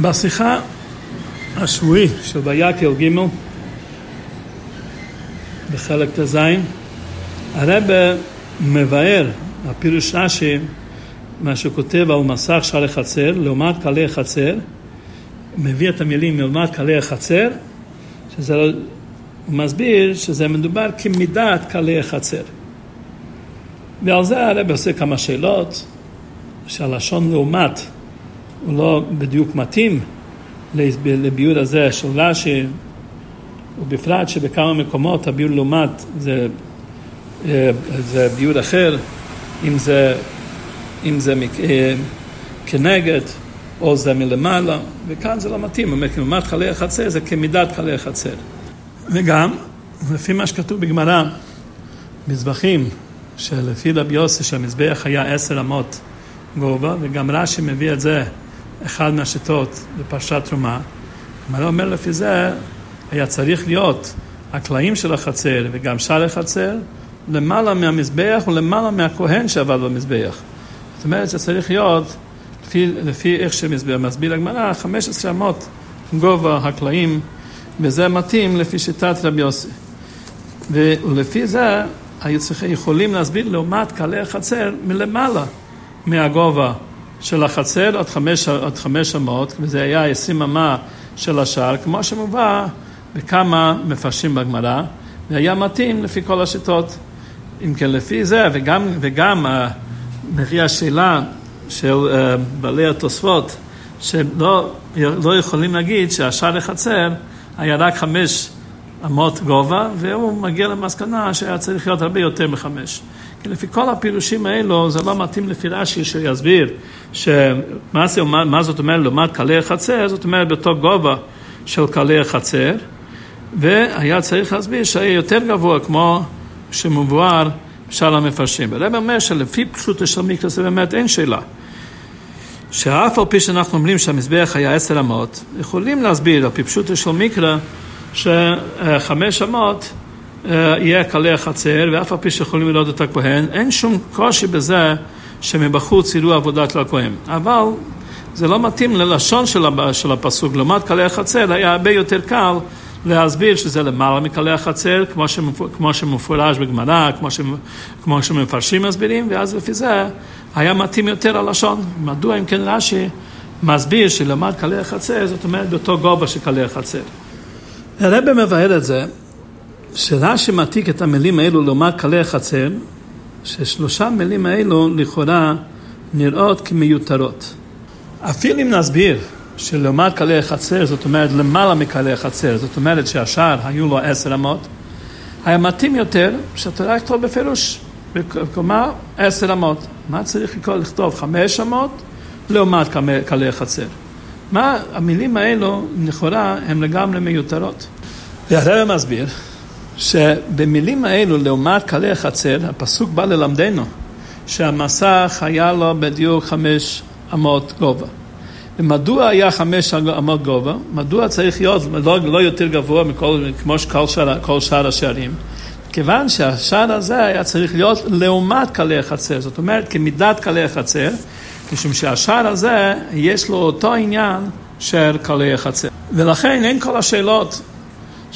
בשיחה השבועי של ויקל ג' בחלק ט"ז הרב מבאר, הפירוש רש"י, מה שהוא כותב על מסך שערי חצר, לעומת קלי החצר, מביא את המילים לעומת קלי החצר, שזה, הוא מסביר שזה מדובר כמידת קלי החצר. ועל זה הרב עושה כמה שאלות, שהלשון לעומת הוא לא בדיוק מתאים לביור הזה של רש"י, ובפרט שבכמה מקומות הביור לעומת זה, אה, זה ביור אחר, אם זה, אם זה אה, כנגד או זה מלמעלה, וכאן זה לא מתאים, אומר כמעט חלי החצר זה כמידת חלי החצר. וגם, לפי מה שכתוב בגמרא, מזבחים שלפי רבי יוסי שהמזבח היה עשר אמות גובה, וגם רש"י מביא את זה אחד מהשיטות בפרשת תרומה. הגמרא אומר לפי זה, היה צריך להיות הקלעים של החצר וגם שער החצר למעלה מהמזבח ולמעלה מהכהן שעבד במזבח. זאת אומרת שזה להיות, לפי, לפי איך שמסביר הגמרא, 15 אמות גובה הקלעים, וזה מתאים לפי שיטת רבי יוסי. ולפי זה היו צריכים, יכולים להסביר לעומת קלי החצר מלמעלה מהגובה של החצר עד חמש, עד חמש אמות, וזה היה עשרים אמה של השער, כמו שמובא בכמה מפרשים בגמרא, והיה מתאים לפי כל השיטות. אם כן, לפי זה, וגם, וגם מביא השאלה של uh, בעלי התוספות, שלא לא יכולים להגיד שהשער לחצר היה רק חמש אמות גובה, והוא מגיע למסקנה שהיה צריך להיות הרבה יותר מחמש. כי לפי כל הפירושים האלו, זה לא מתאים לפי רש"י שיסביר שמה מה זאת אומרת לעומת קלי החצר, זאת אומרת באותו גובה של קלי החצר, והיה צריך להסביר שהיה יותר גבוה כמו שמבואר בשאר המפרשים. הרב אומר שלפי פשוטו של מקרא זה באמת אין שאלה. שאף על פי שאנחנו אומרים שהמזבח היה עשר אמות, יכולים להסביר על פי פשוטו של מקרא שחמש אמות יהיה קלי החצר, ואף על פי שיכולים לראות את הכהן, אין שום קושי בזה שמבחוץ יראו עבודת לכהן. אבל זה לא מתאים ללשון של הפסוק, לעומת קלי החצר היה הרבה יותר קל להסביר שזה למעלה מקלי החצר, כמו, שמפ... כמו שמפורש בגמרא, כמו, ש... כמו שמפרשים מסבירים, ואז לפי זה היה מתאים יותר הלשון. מדוע אם כן רש"י מסביר שלמד קלי החצר, זאת אומרת באותו גובה של קלי החצר. הרב מבאר את זה, שרש"י מעתיק את המילים האלו לעומת קלי החצר, ששלושה מילים האלו לכאורה נראות כמיותרות. אפילו אם נסביר שלעומת קלי החצר, זאת אומרת למעלה מקלי החצר, זאת אומרת שהשאר היו לו עשר אמות, היה מתאים יותר שהתורה יכתוב בפירוש, כלומר עשר אמות. מה צריך לקרוא, לכתוב? חמש אמות לעומת קלי החצר. מה המילים האלו לכאורה הן לגמרי מיותרות. והרב מסביר שבמילים האלו לעומת קלי החצר, הפסוק בא ללמדנו שהמסך היה לו בדיוק חמש אמות גובה. ומדוע היה חמש אמות גובה? מדוע צריך להיות לא, לא יותר גבוה מכל, כמו כל שאר, כל שאר השערים? כיוון שהשער הזה היה צריך להיות לעומת קלי החצר, זאת אומרת כמידת קלי החצר, משום שהשער הזה יש לו אותו עניין של קלי החצר. ולכן אין כל השאלות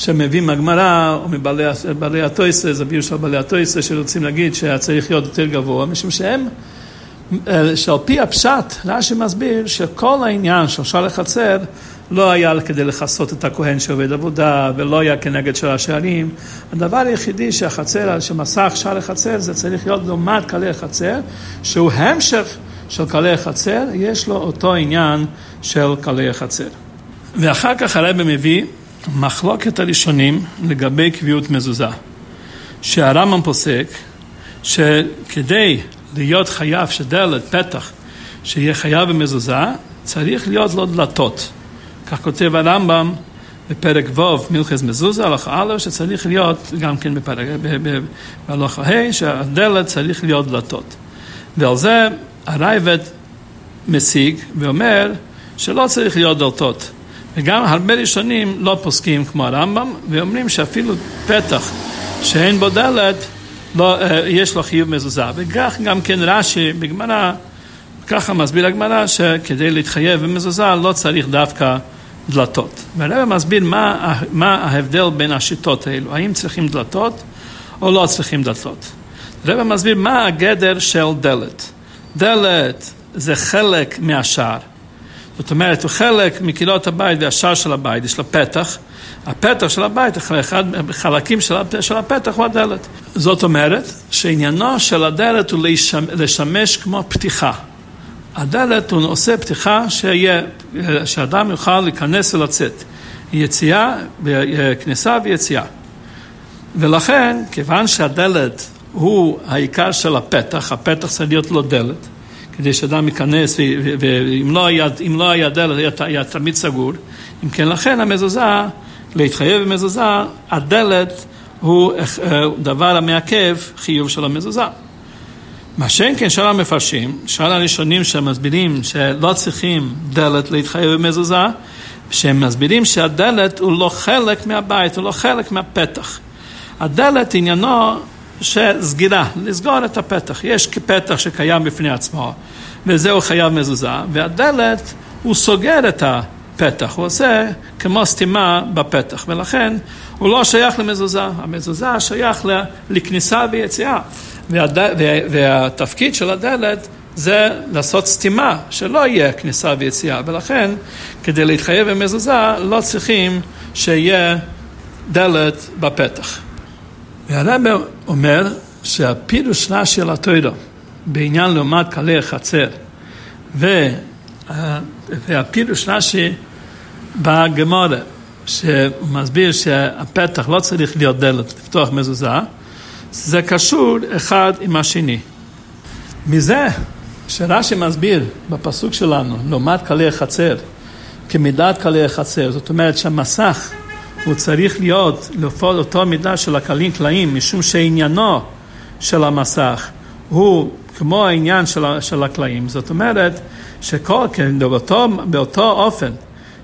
שמביאים מהגמרא או מבעלי הטויסה, זה ביור של בעלי הטויסה שרוצים להגיד שהיה צריך להיות יותר גבוה, משום שהם, אה, שעל פי הפשט, רש"י מסביר שכל העניין של שער החצר לא היה כדי לכסות את הכהן שעובד עבודה, ולא היה כנגד של השערים. הדבר היחידי שהחצר, שמסך שער החצר, זה צריך להיות לעומת קלי החצר, שהוא המשך של קלי החצר, יש לו אותו עניין של קלי החצר. ואחר כך הרב מביא מחלוקת הראשונים לגבי קביעות מזוזה. שהרמב"ם פוסק שכדי להיות חייב שדלת, פתח, שיהיה חייב במזוזה, צריך להיות לו דלתות. כך כותב הרמב"ם בפרק ו' מלכס מזוזה, הלכה א', שצריך להיות גם כן בפרק, בהלכה ה', שהדלת צריך להיות דלתות. ועל זה הרייבד משיג ואומר שלא צריך להיות דלתות. וגם הרבה ראשונים לא פוסקים כמו הרמב"ם, ואומרים שאפילו פתח שאין בו דלת, לא, אה, יש לו חיוב מזוזה. וכך גם כן רש"י בגמרא ככה מסביר הגמרא שכדי להתחייב במזוזה לא צריך דווקא דלתות. והרבא מסביר מה, מה ההבדל בין השיטות האלו, האם צריכים דלתות או לא צריכים דלתות. הרבא מסביר מה הגדר של דלת. דלת זה חלק מהשער. זאת אומרת, הוא חלק מקילות הבית והשער של הבית, יש לו פתח. הפתח של הבית, אחד החלקים של הפתח הוא הדלת. זאת אומרת שעניינו של הדלת הוא לשמש כמו פתיחה. הדלת הוא עושה פתיחה שיהיה, שאדם יוכל להיכנס ולצאת. יציאה, כניסה ויציאה. ולכן, כיוון שהדלת הוא העיקר של הפתח, הפתח צריך להיות לו דלת, כדי שאדם ייכנס, ואם לא היה, לא היה דלת, היה, היה תמיד סגור. אם כן, לכן המזוזה, להתחייב במזוזה, הדלת הוא אה, דבר המעכב חיוב של המזוזה. מה שאין כן שאר המפרשים, שאר הראשונים שמסבירים שלא צריכים דלת להתחייב במזוזה, שהם מסבירים שהדלת הוא לא חלק מהבית, הוא לא חלק מהפתח. הדלת עניינו שסגירה, לסגור את הפתח. יש פתח שקיים בפני עצמו, וזהו חייב מזוזה, והדלת הוא סוגר את הפתח, הוא עושה כמו סתימה בפתח, ולכן הוא לא שייך למזוזה, המזוזה שייך לכניסה ויציאה. והד... והתפקיד של הדלת זה לעשות סתימה, שלא יהיה כניסה ויציאה, ולכן כדי להתחייב במזוזה לא צריכים שיהיה דלת בפתח. והרב אומר שהפירוש רש"י של התוירו בעניין לעומת קלי החצר והפירוש רש"י בגמורה שהוא מסביר שהפתח לא צריך להיות דלת לפתוח מזוזה זה קשור אחד עם השני. מזה שרש"י מסביר בפסוק שלנו, לעומת קלי החצר, כמידת קלי החצר, זאת אומרת שהמסך הוא צריך להיות לפעול אותו מידה של הקלים קלעים, משום שעניינו של המסך הוא כמו העניין של, של הקלעים. זאת אומרת שכל, כן, באותו, באותו אופן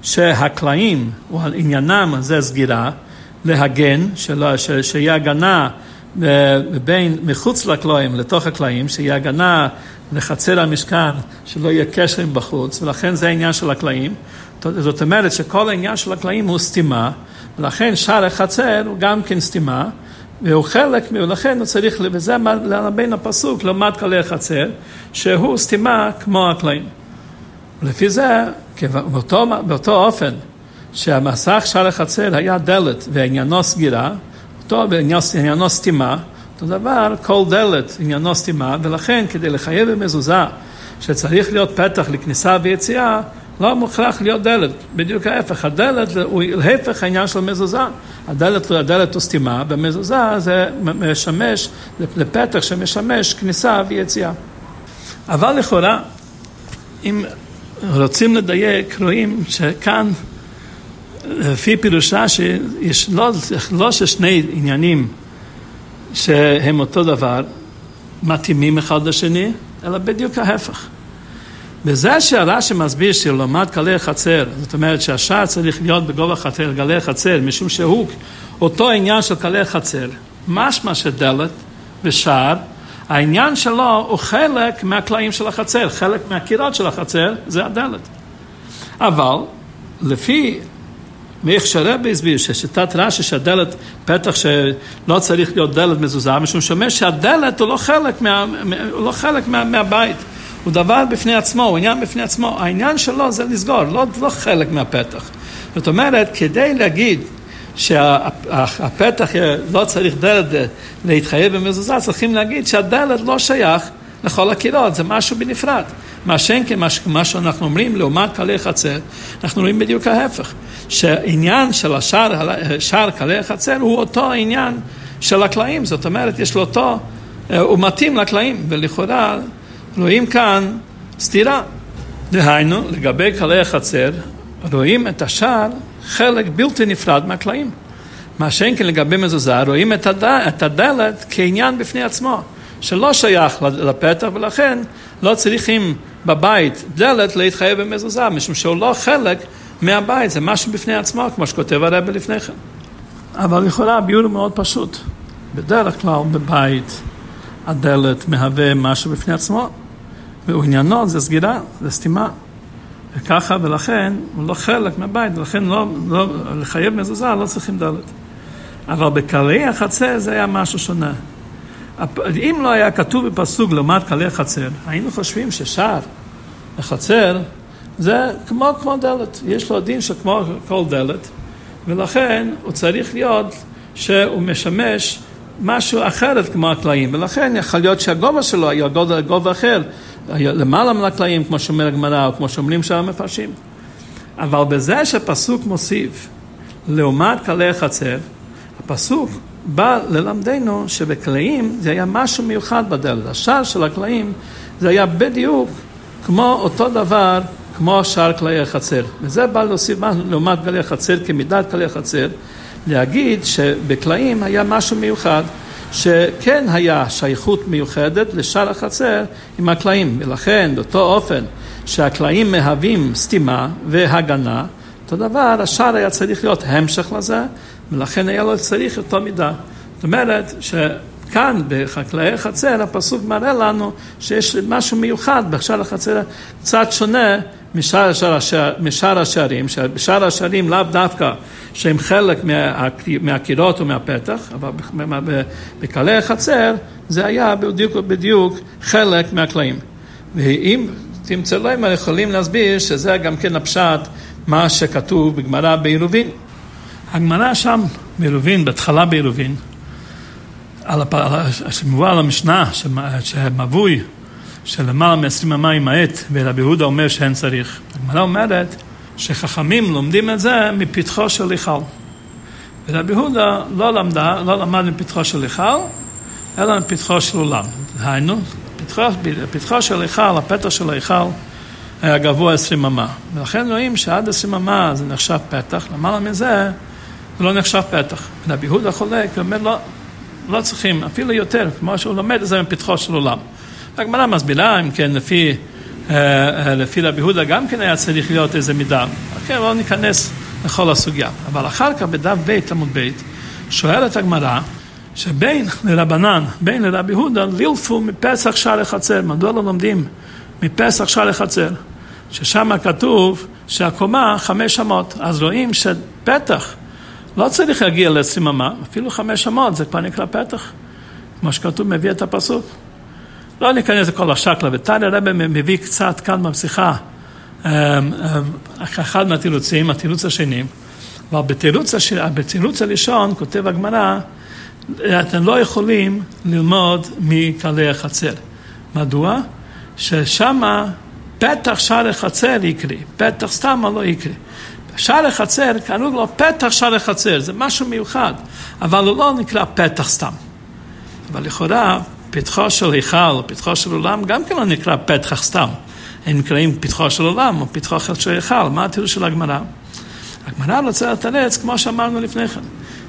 שהקלעים, עניינם זה סגירה, להגן, שיהיה הגנה בין מחוץ לקלעים לתוך הקלעים, שיהיה הגנה לחצר המשכן, שלא יהיה קשר עם בחוץ, ולכן זה העניין של הקלעים. זאת אומרת שכל העניין של הקלעים הוא סתימה, ולכן שער החצר הוא גם כן סתימה, והוא חלק, ולכן הוא צריך, וזה בין הפסוק, לעומת קלי החצר, שהוא סתימה כמו הקלעים. ולפי זה, באותו, באותו אופן, שהמסך שער החצר היה דלת ועניינו סגירה, אותו בעניינו סתימה, אותו דבר, כל דלת עניינו סתימה, ולכן כדי לחייב במזוזה שצריך להיות פתח לכניסה ויציאה, לא מוכרח להיות דלת, בדיוק ההפך, הדלת הוא להפך העניין של מזוזה, הדלת, הדלת הוא סתימה, במזוזה זה משמש, לפתח שמשמש כניסה ויציאה. אבל לכאורה, אם רוצים לדייק, רואים שכאן לפי פירושה שיש לא, לא ששני עניינים שהם אותו דבר, מתאימים אחד לשני, אלא בדיוק ההפך. בזה שהרש"י מסביר שלעומת גלי חצר, זאת אומרת שהשער צריך להיות בגובה חצר, גלי חצר, משום שהוא אותו עניין של גלי חצר, משמע שדלת ושער, העניין שלו הוא חלק מהקלעים של החצר, חלק מהקירות של החצר זה הדלת. אבל לפי מאיך שהרבי הסביר ששיטת רש"י שהדלת, פתח שלא צריך להיות דלת מזוזה, משום שאומר שהדלת הוא לא חלק, מה, הוא לא חלק מה, מהבית, הוא דבר בפני עצמו, הוא עניין בפני עצמו, העניין שלו זה לסגור, לא, לא חלק מהפתח. זאת אומרת, כדי להגיד שהפתח לא צריך דלת להתחייב במזוזה, צריכים להגיד שהדלת לא שייך לכל הקירות, זה משהו בנפרד. מה שאין כן, מה שאנחנו אומרים, לעומת קלי חצר, אנחנו רואים בדיוק ההפך. שהעניין של השער, שער קלי החצר הוא אותו העניין של הקלעים, זאת אומרת, יש לו אותו, אה, הוא מתאים לקלעים, ולכאורה רואים כאן סתירה. דהיינו, לגבי קלי החצר, רואים את השער חלק בלתי נפרד מהקלעים. מה שאין כן לגבי מזוזה, רואים את, הד... את הדלת כעניין בפני עצמו, שלא שייך לפתח, ולכן לא צריכים בבית דלת להתחייב במזוזה, משום שהוא לא חלק מהבית, זה משהו בפני עצמו, כמו שכותב הרב לפני כן. אבל לכאורה הביאור הוא מאוד פשוט. בדרך כלל בבית הדלת מהווה משהו בפני עצמו, ועניינו זה סגירה, זה סתימה. וככה, ולכן הוא לא חלק מהבית, ולכן לא, לא, לחייב מזוזה לא צריכים דלת. אבל בקלעי החצר זה היה משהו שונה. אם לא היה כתוב בפסוק לעומת קלעי החצר, היינו חושבים ששער החצר זה כמו, כמו דלת, יש לו דין שכמו כל דלת, ולכן הוא צריך להיות שהוא משמש משהו אחרת כמו הקלעים, ולכן יכול להיות שהגובה שלו היה גובה אחר, למעלה מן הקלעים, כמו שאומר הגמרא, או כמו שאומרים שם המפרשים. אבל בזה שפסוק מוסיף, לעומת קלעי חצר, הפסוק בא ללמדנו שבקלעים זה היה משהו מיוחד בדלת. השער של הקלעים זה היה בדיוק כמו אותו דבר, כמו שער קלעי החצר. וזה בא להוסיף לעומת קלעי החצר כמידת קלעי החצר. להגיד שבקלעים היה משהו מיוחד, שכן היה שייכות מיוחדת לשער החצר עם הקלעים, ולכן באותו אופן שהקלעים מהווים סתימה והגנה, אותו דבר, השער היה צריך להיות המשך לזה, ולכן היה לו צריך אותו מידה. זאת אומרת שכאן בחקלאי חצר הפסוק מראה לנו שיש משהו מיוחד בשער החצר קצת שונה משאר, השער, משאר השערים, שבשאר השערים לאו דווקא שהם חלק מה, מהקירות ומהפתח, אבל בקלי החצר זה היה בדיוק, בדיוק חלק מהקלעים. ואם תמצאו להם, יכולים להסביר שזה גם כן הפשט מה שכתוב בגמרא בעירובין. הגמרא שם בעירובין, בהתחלה בעירובין, שמובא על המשנה, שמבוי שלמעלה מ-20 אמה ימעט, ורבי יהודה אומר שאין צריך. הגמרא אומרת שחכמים לומדים את זה מפתחו של היכל. ורבי יהודה לא, לא למד מפתחו של היכל, אלא מפתחו של עולם. היינו, פתחו, פתחו של היכל, הפתח של ההיכל, היה גבוה 20 אמה. ולכן רואים שעד 20 אמה זה נחשב פתח, למעלה מזה זה לא נחשב פתח. רבי יהודה חולק, הוא אומר לא, לא צריכים, אפילו יותר, כמו שהוא לומד את זה מפתחו של עולם. הגמרא מסבירה, אם כן, לפי, אה, אה, לפי רבי יהודה גם כן היה צריך להיות איזה מידה. אוקיי, לא ניכנס לכל הסוגיה. אבל אחר כך בדף ב', עמוד ב', שואלת הגמרא, שבין לרבנן, בין לרבי יהודה, לילפו מפסח שער לחצר. מדוע לא לומדים מפסח שער לחצר? ששם כתוב שהקומה חמש אמות. אז רואים שפתח לא צריך להגיע אמה, אפילו חמש אמות זה כבר נקרא פתח. כמו שכתוב מביא את הפסוק. לא ניכנס לכל השקלא ותניא, הרב מביא קצת כאן בשיחה, אמ, אמ, אחד מהתירוצים, התירוץ השני, אבל בתירוץ, הש... בתירוץ הראשון כותב הגמרא, אתם לא יכולים ללמוד מקלי החצר. מדוע? ששם פתח שער החצר יקרי, פתח סתם לא יקרי. שער החצר, קראו לו פתח שער החצר, זה משהו מיוחד, אבל הוא לא נקרא פתח סתם. אבל לכאורה, פתחו של היכל, פתחו של עולם, גם כן לא נקרא פתח סתם. הם נקראים פתחו של עולם או פתחו של היכל. מה התיאור של הגמרא? הגמרא רוצה לתרץ, כמו שאמרנו לפני כן,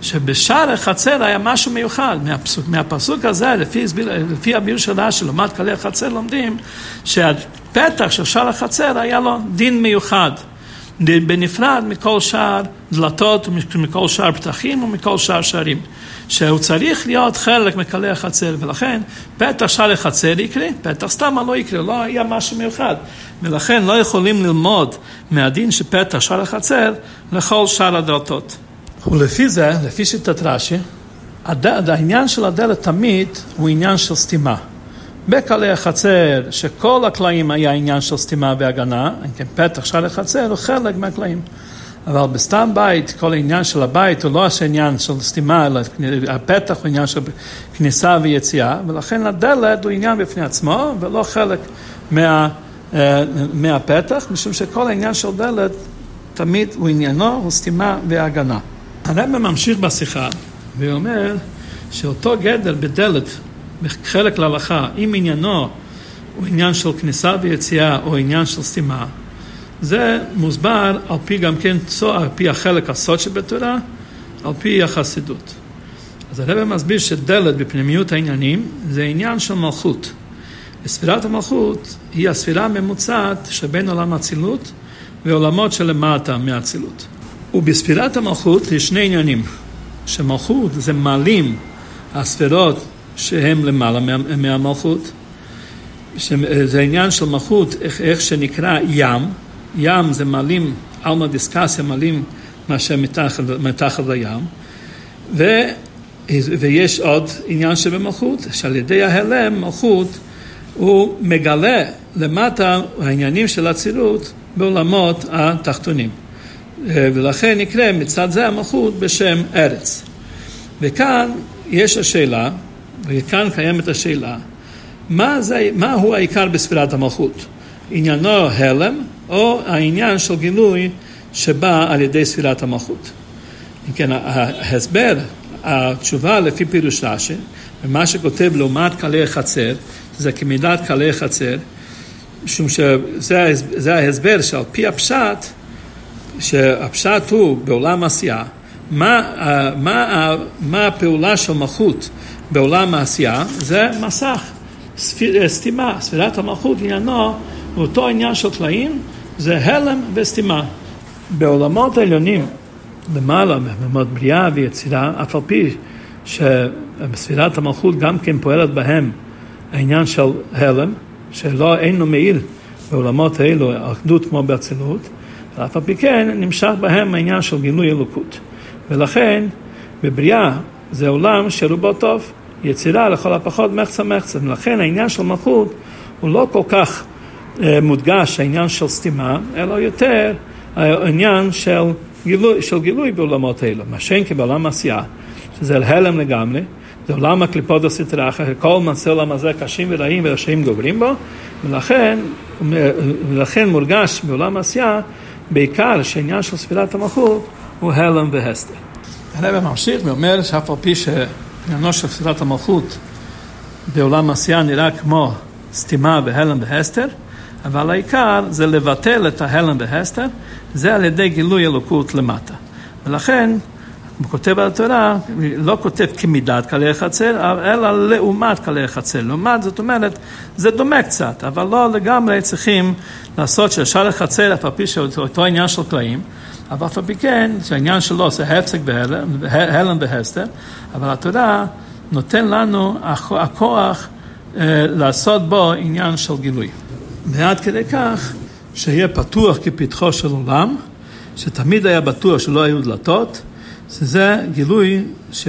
שבשער החצר היה משהו מיוחד. מהפסוק, מהפסוק הזה, לפי, לפי הביור של רש"י, לעומת קלי החצר לומדים, שהפתח של שער החצר היה לו דין מיוחד. בנפרד מכל שאר דלתות, מכל שאר פתחים ומכל שאר שערים. שהוא צריך להיות חלק מקלי החצר, ולכן פתח שער החצר יקרה, פתח סתם לא יקרה, לא היה משהו מיוחד. ולכן לא יכולים ללמוד מהדין שפתח שער החצר לכל שאר הדלתות. ולפי זה, לפי שיטת רש"י, העניין של הדלת תמיד הוא עניין של סתימה. בקלי החצר, שכל הקלעים היה עניין של סתימה והגנה, כן פתח שער החצר הוא חלק מהקלעים. אבל בסתם בית, כל העניין של הבית הוא לא עניין של סתימה, אלא הפתח הוא עניין של כניסה ויציאה, ולכן הדלת הוא עניין בפני עצמו, ולא חלק מה, אה, מהפתח, משום שכל העניין של דלת תמיד הוא עניינו, הוא סתימה והגנה. הרב ממשיך בשיחה, ואומר שאותו גדר בדלת, בחלק להלכה, אם עניינו הוא עניין של כניסה ויציאה או עניין של סתימה, זה מוסבר על פי גם כן, על פי החלק הסוד שבתורה, על פי החסידות. אז הרב מסביר שדלת בפנימיות העניינים זה עניין של מלכות. וספירת המלכות היא הספירה הממוצעת שבין עולם האצילות ועולמות שלמטה מהאצילות. ובספירת המלכות יש שני עניינים, שמלכות זה מעלים הספירות שהן למעלה מהמלכות, שזה עניין של מלכות, איך, איך שנקרא ים, ים זה מעלים, עלמא דיסקסיה מעלים מאשר מתחת, מתחת לים, ו, ויש עוד עניין שבמלכות, שעל ידי ההלם, מלכות, הוא מגלה למטה העניינים של אצילות בעולמות התחתונים. ולכן נקרא מצד זה המלכות בשם ארץ. וכאן יש השאלה, וכאן קיימת השאלה, מה, זה, מה הוא העיקר בספירת המלכות? עניינו הלם או העניין של גילוי שבא על ידי ספירת המלכות? כן, ההסבר, התשובה לפי פירוש רש"י, ומה שכותב לעומת קלי החצר, זה כמידת קלי החצר, משום שזה ההסבר שעל פי הפשט, שהפשט הוא בעולם עשייה, מה, מה, מה הפעולה של מלכות בעולם העשייה? זה מסך, ספיר, סתימה, ספירת המלכות עניינו, אותו עניין של טלאים, זה הלם וסתימה. בעולמות העליונים, למעלה, במאוד בריאה ויצירה, אף על פי שספירת המלכות גם כן פועלת בהם העניין של הלם, שלא אינו מעיל בעולמות האלו אחדות כמו באצילות, ואף על פי כן נמשך בהם העניין של גילוי אלוקות. ולכן בבריאה זה עולם שרובו טוב, יצירה לכל הפחות מחצה מחצה, ולכן העניין של מלכות הוא לא כל כך אה, מודגש העניין של סתימה, אלא יותר העניין של גילוי, של גילוי בעולמות האלו, מה שאין כבעולם עשייה, שזה הלם לגמרי, זה עולם הקליפות הסטרחה, כל מעשי עולם הזה קשים ורעים ורשעים גוברים בו, ולכן, ולכן מורגש בעולם העשייה בעיקר שהעניין של ספירת המלכות הוא הלם והסתר. הרב ממשיך ואומר שאף על פי שעניינו של ספירת המלכות בעולם העשייה נראה כמו סתימה בהלם והסתר, אבל העיקר זה לבטל את ההלם והסתר, זה על ידי גילוי אלוקות למטה. ולכן, הוא כותב על התורה, לא כותב כמידת קלי החצר, אלא לעומת קלי החצר. לעומת, זאת אומרת, זה דומה קצת, אבל לא לגמרי צריכים לעשות שאפשר לחצר, אף על פי שאותו עניין של קלעים, אבל אף על פי כן, שהעניין שלו זה הפסק בהלם בהסתר, אבל התורה נותן לנו הכוח אה, לעשות בו עניין של גילוי. ועד כדי כך שיהיה פתוח כפתחו של עולם, שתמיד היה בטוח שלא היו דלתות, שזה גילוי, ש...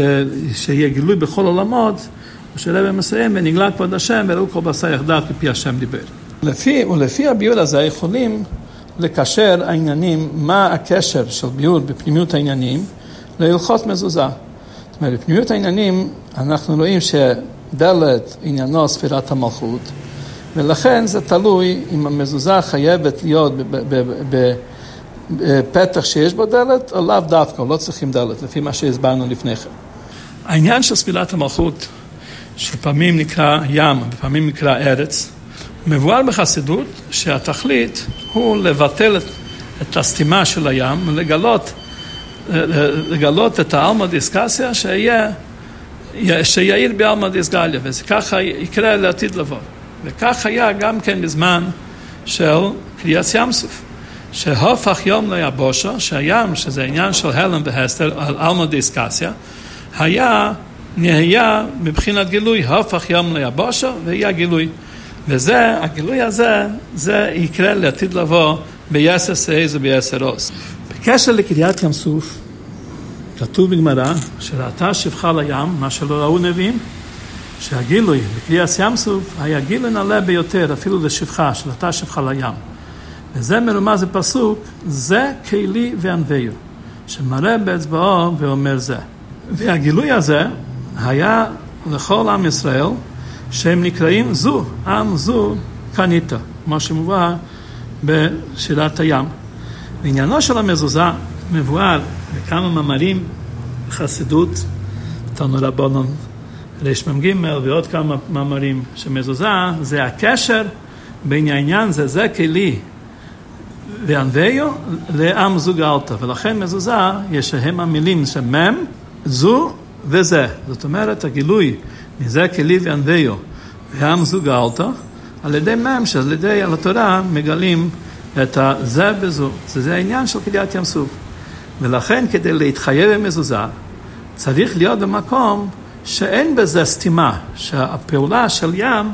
שיהיה גילוי בכל עולמות, ושרבי מסיים ונגלה כבוד השם וראו כל בשר יחדיו כפי השם דיבר. לפי, ולפי הביור הזה יכולים לקשר העניינים, מה הקשר של ביור בפנימיות העניינים להלכות מזוזה. זאת אומרת, בפנימיות העניינים אנחנו רואים שדלת עניינו ספירת המלכות, ולכן זה תלוי אם המזוזה חייבת להיות בפתח שיש בו דלת, או לאו דווקא, לא צריכים דלת, לפי מה שהסברנו לפני כן. העניין של ספילת המלכות, שפעמים נקרא ים, ופעמים נקרא ארץ, מבואר בחסידות שהתכלית הוא לבטל את, את הסתימה של הים ולגלות לגלות את העלמא דיסקסיה שיהיה, שיעיר בעלמא דיסגליה, וככה יקרה לעתיד לבוא. וכך היה גם כן בזמן של קריאת ים סוף. שהופך יום ליבושו, שהים, שזה עניין של הלם והסתר, על עלמא דיסקסיה, היה, נהיה מבחינת גילוי, הופך יום ליבושו, ויהיה גילוי. וזה, הגילוי הזה, זה יקרה לעתיד לבוא ביסר סייז וביסר עוז. בקשר לקריאת ים סוף, כתוב בגמרא, שראתה שפחה לים, מה שלא ראו נביאים, שהגילוי בקריאת ים סוף היה גילוי נעלה ביותר, אפילו לשפחה, שראתה שפחה לים. וזה מרומז בפסוק, זה כלי וענווהו, שמראה באצבעו ואומר זה. והגילוי הזה היה לכל עם ישראל, שהם נקראים זו, עם זו קנית, כמו שמובא בשירת הים. בעניינו של המזוזה מבואר בכמה מאמרים בחסידות, תנו רבונון רמ"ג ועוד כמה מאמרים שמזוזה זה הקשר בין העניין זה זה כלי וענווהו לעם זו גאלתא ולכן מזוזה יש שהם המילים שמם זו וזה זאת אומרת הגילוי מזה כלי וענווהו ועם זו גאלתא על ידי מם שעל ידי על התורה מגלים את הזה בזו זה העניין של קריאת ים סוף ולכן כדי להתחייב במזוזה צריך להיות במקום שאין בזה סתימה, שהפעולה של ים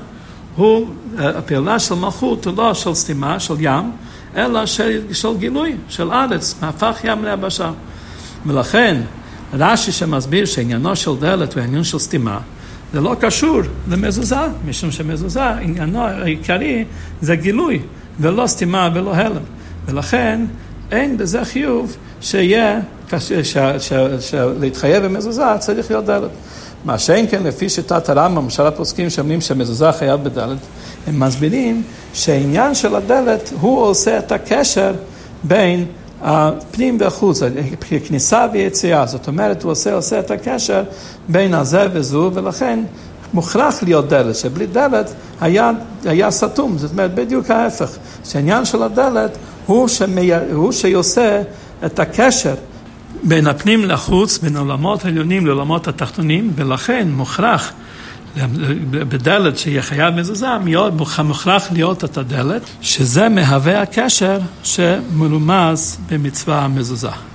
הוא, הפעולה של מלכות הוא לא של סתימה, של ים, אלא של, של גילוי, של ארץ, מהפך ים ליבשה. ולכן, רש"י שמסביר שעניינו של דלת הוא עניין של סתימה, זה לא קשור למזוזה, משום שמזוזה, עניינו העיקרי זה גילוי, ולא סתימה ולא הלם. ולכן אין בזה חיוב שיהיה, להתחייב במזוזה צריך להיות דלת. מה שאין כן, לפי שיטת הרמב"ם, שאר הפוסקים שאומרים שהמזוזה חייב בדלת, הם מסבירים שהעניין של הדלת, הוא עושה את הקשר בין הפנים והחוץ, כניסה ויציאה. זאת אומרת, הוא עושה, עושה את הקשר בין הזה וזו, ולכן מוכרח להיות דלת, שבלי דלת היה, היה סתום. זאת אומרת, בדיוק ההפך. שהעניין של הדלת הוא, שמי, הוא שעושה את הקשר בין הפנים לחוץ, בין עולמות העליונים לעולמות התחתונים, ולכן מוכרח בדלת שיהיה חייב מזוזה, מוכרח להיות את הדלת, שזה מהווה הקשר שמרומז במצווה המזוזה.